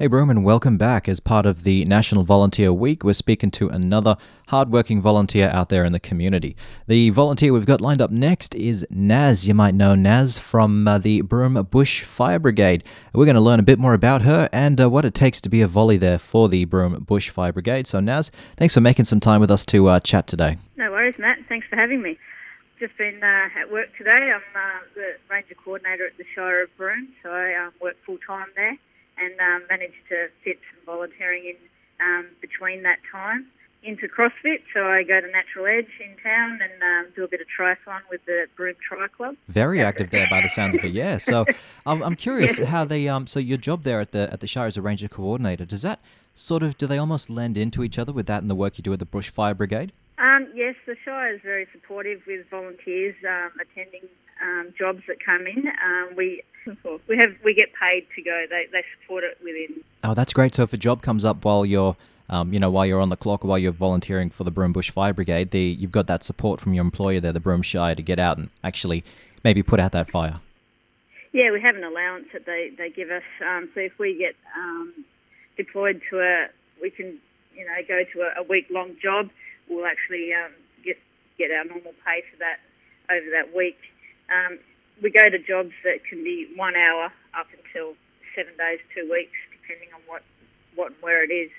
Hey, Broome, and welcome back. As part of the National Volunteer Week, we're speaking to another hardworking volunteer out there in the community. The volunteer we've got lined up next is Naz. You might know Naz from uh, the Broome Bush Fire Brigade. We're going to learn a bit more about her and uh, what it takes to be a volley there for the Broome Bush Fire Brigade. So, Naz, thanks for making some time with us to uh, chat today. No worries, Matt. Thanks for having me. Just been uh, at work today. I'm uh, the ranger coordinator at the Shire of Broome, so I um, work full time there and um, managed to fit some volunteering in um, between that time into CrossFit. So I go to Natural Edge in town and um, do a bit of triathlon with the Broome Tri Club. Very active there, by the sounds of it. Yeah. So I'm, I'm curious how they um. So your job there at the at the Shire as a ranger coordinator does that sort of do they almost lend into each other with that and the work you do at the Bush Fire Brigade? Um, yes, the Shire is very supportive with volunteers um, attending um, jobs that come in. Um, we we have we get paid to go. They they support it within. Oh, that's great. So if a job comes up while you're um, you know, while you're on the clock or while you're volunteering for the Broome Bush Fire Brigade, the, you've got that support from your employer there, the Broome Shire, to get out and actually maybe put out that fire. Yeah, we have an allowance that they, they give us. Um, so if we get um, deployed to a, we can, you know, go to a, a week long job, we'll actually um, get get our normal pay for that over that week. We go to jobs that can be one hour up until seven days, two weeks, depending on what, what and where it is.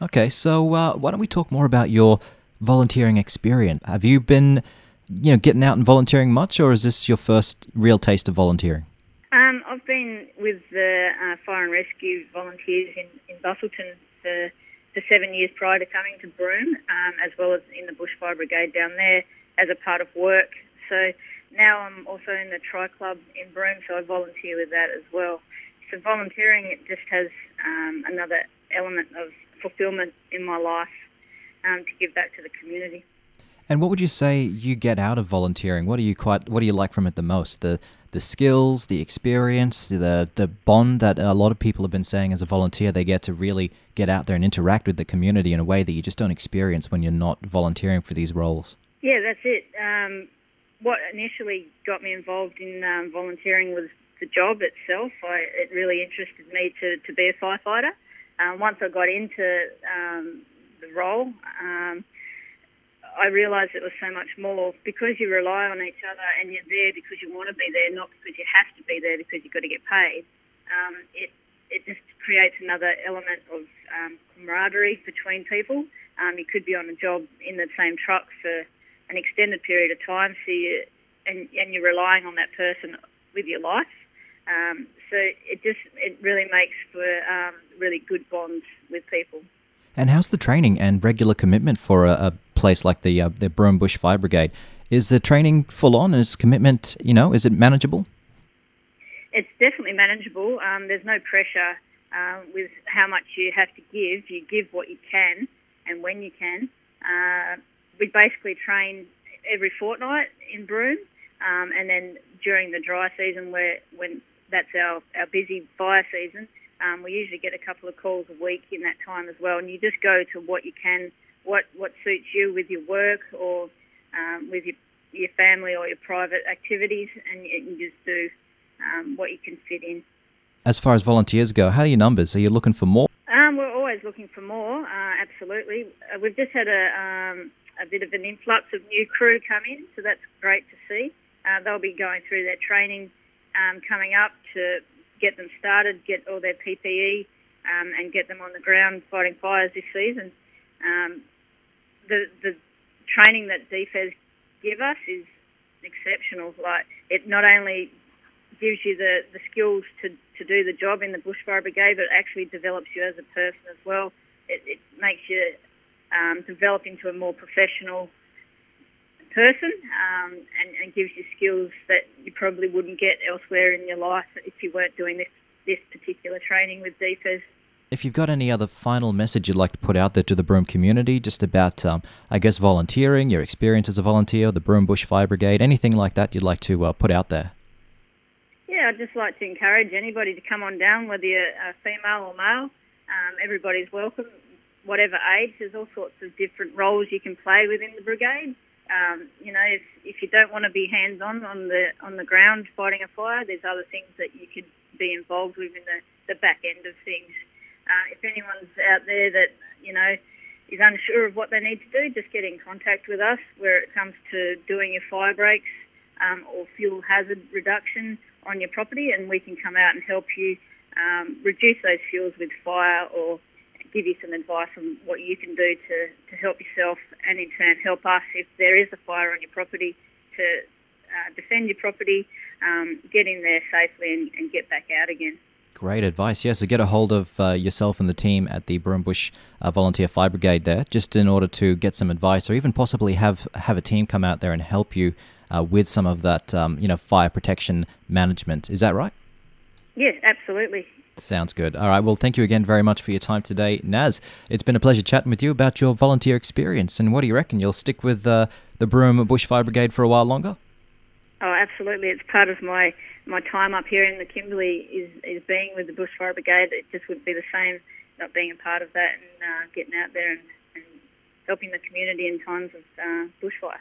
Okay, so uh, why don't we talk more about your volunteering experience? Have you been, you know, getting out and volunteering much, or is this your first real taste of volunteering? Um, I've been with the uh, fire and rescue volunteers in, in Busselton for, for seven years prior to coming to Broome, um, as well as in the Bushfire Brigade down there as a part of work. So now I'm also in the Tri Club in Broome, so I volunteer with that as well. So volunteering it just has um, another element of fulfilment in my life um, to give back to the community. And what would you say you get out of volunteering? What do you quite what do you like from it the most? The the skills, the experience, the the bond that a lot of people have been saying as a volunteer they get to really get out there and interact with the community in a way that you just don't experience when you're not volunteering for these roles. Yeah, that's it. Um, what initially got me involved in um, volunteering was the job itself. I, it really interested me to, to be a firefighter. Um, once I got into um, the role, um, I realised it was so much more because you rely on each other and you're there because you want to be there, not because you have to be there because you've got to get paid. Um, it it just creates another element of um, camaraderie between people. You could be on a job in the same truck for an extended period of time, so you, and, and you're relying on that person with your life. Um, so it just it really makes for um, really good bonds with people. And how's the training and regular commitment for a, a place like the uh, the Broome Bush Fire Brigade? Is the training full on? Is commitment you know is it manageable? It's definitely manageable. Um, there's no pressure uh, with how much you have to give. You give what you can and when you can. Uh, we basically train every fortnight in Broome, um, and then during the dry season, where when that's our, our busy fire season, um, we usually get a couple of calls a week in that time as well. And you just go to what you can, what what suits you with your work or um, with your your family or your private activities, and you just do um, what you can fit in. As far as volunteers go, how are your numbers? Are you looking for more? Um, we're always looking for more. Uh, absolutely, uh, we've just had a um, a bit of an influx of new crew come in, so that's great to see. Uh, they'll be going through their training um, coming up to get them started, get all their PPE, um, and get them on the ground fighting fires this season. Um, the the training that DFES give us is exceptional. Like it not only gives you the, the skills to, to do the job in the bushfire brigade, but it actually develops you as a person as well. It, it makes you um, develop into a more professional person um, and, and, gives you skills that you probably wouldn't get elsewhere in your life if you weren't doing this, this particular training with DFES. If you've got any other final message you'd like to put out there to the Broome community, just about, um, I guess, volunteering, your experience as a volunteer, the Broome Bush Fire Brigade, anything like that you'd like to uh, put out there? Yeah, I'd just like to encourage anybody to come on down, whether you're a female or male. Um, everybody's welcome whatever age. There's all sorts of different roles you can play within the brigade. Um, you know, if, if you don't want to be hands on on the on the ground fighting a fire, there's other things that you could be involved with in the, the back end of things. Uh, if anyone's out there that you know is unsure of what they need to do, just get in contact with us where it comes to doing your fire breaks um, or fuel hazard reduction on your property, and we can come out and help you um, reduce those fuels with fire or give you some advice on what you can do to, to help yourself and in turn help us if there is a fire on your property to uh, defend your property, um, get in there safely and, and, get back out again. Great advice. Yes, yeah, so get a hold of uh, yourself and the team at the Broome Bush uh, Volunteer Fire Brigade there, just in order to get some advice, or even possibly have have a team come out there and help you uh, with some of that, um, you know, fire protection management. Is that right? Yes, absolutely. Sounds good. All right. Well, thank you again very much for your time today, Naz. It's been a pleasure chatting with you about your volunteer experience. And what do you reckon? You'll stick with uh, the Broome Bush Fire Brigade for a while longer? Oh, absolutely. It's part of my, my time up here in the Kimberley is, is being with the Bushfire Brigade. It just wouldn't be the same not being a part of that and uh, getting out there and, and helping the community in times of uh, bushfire.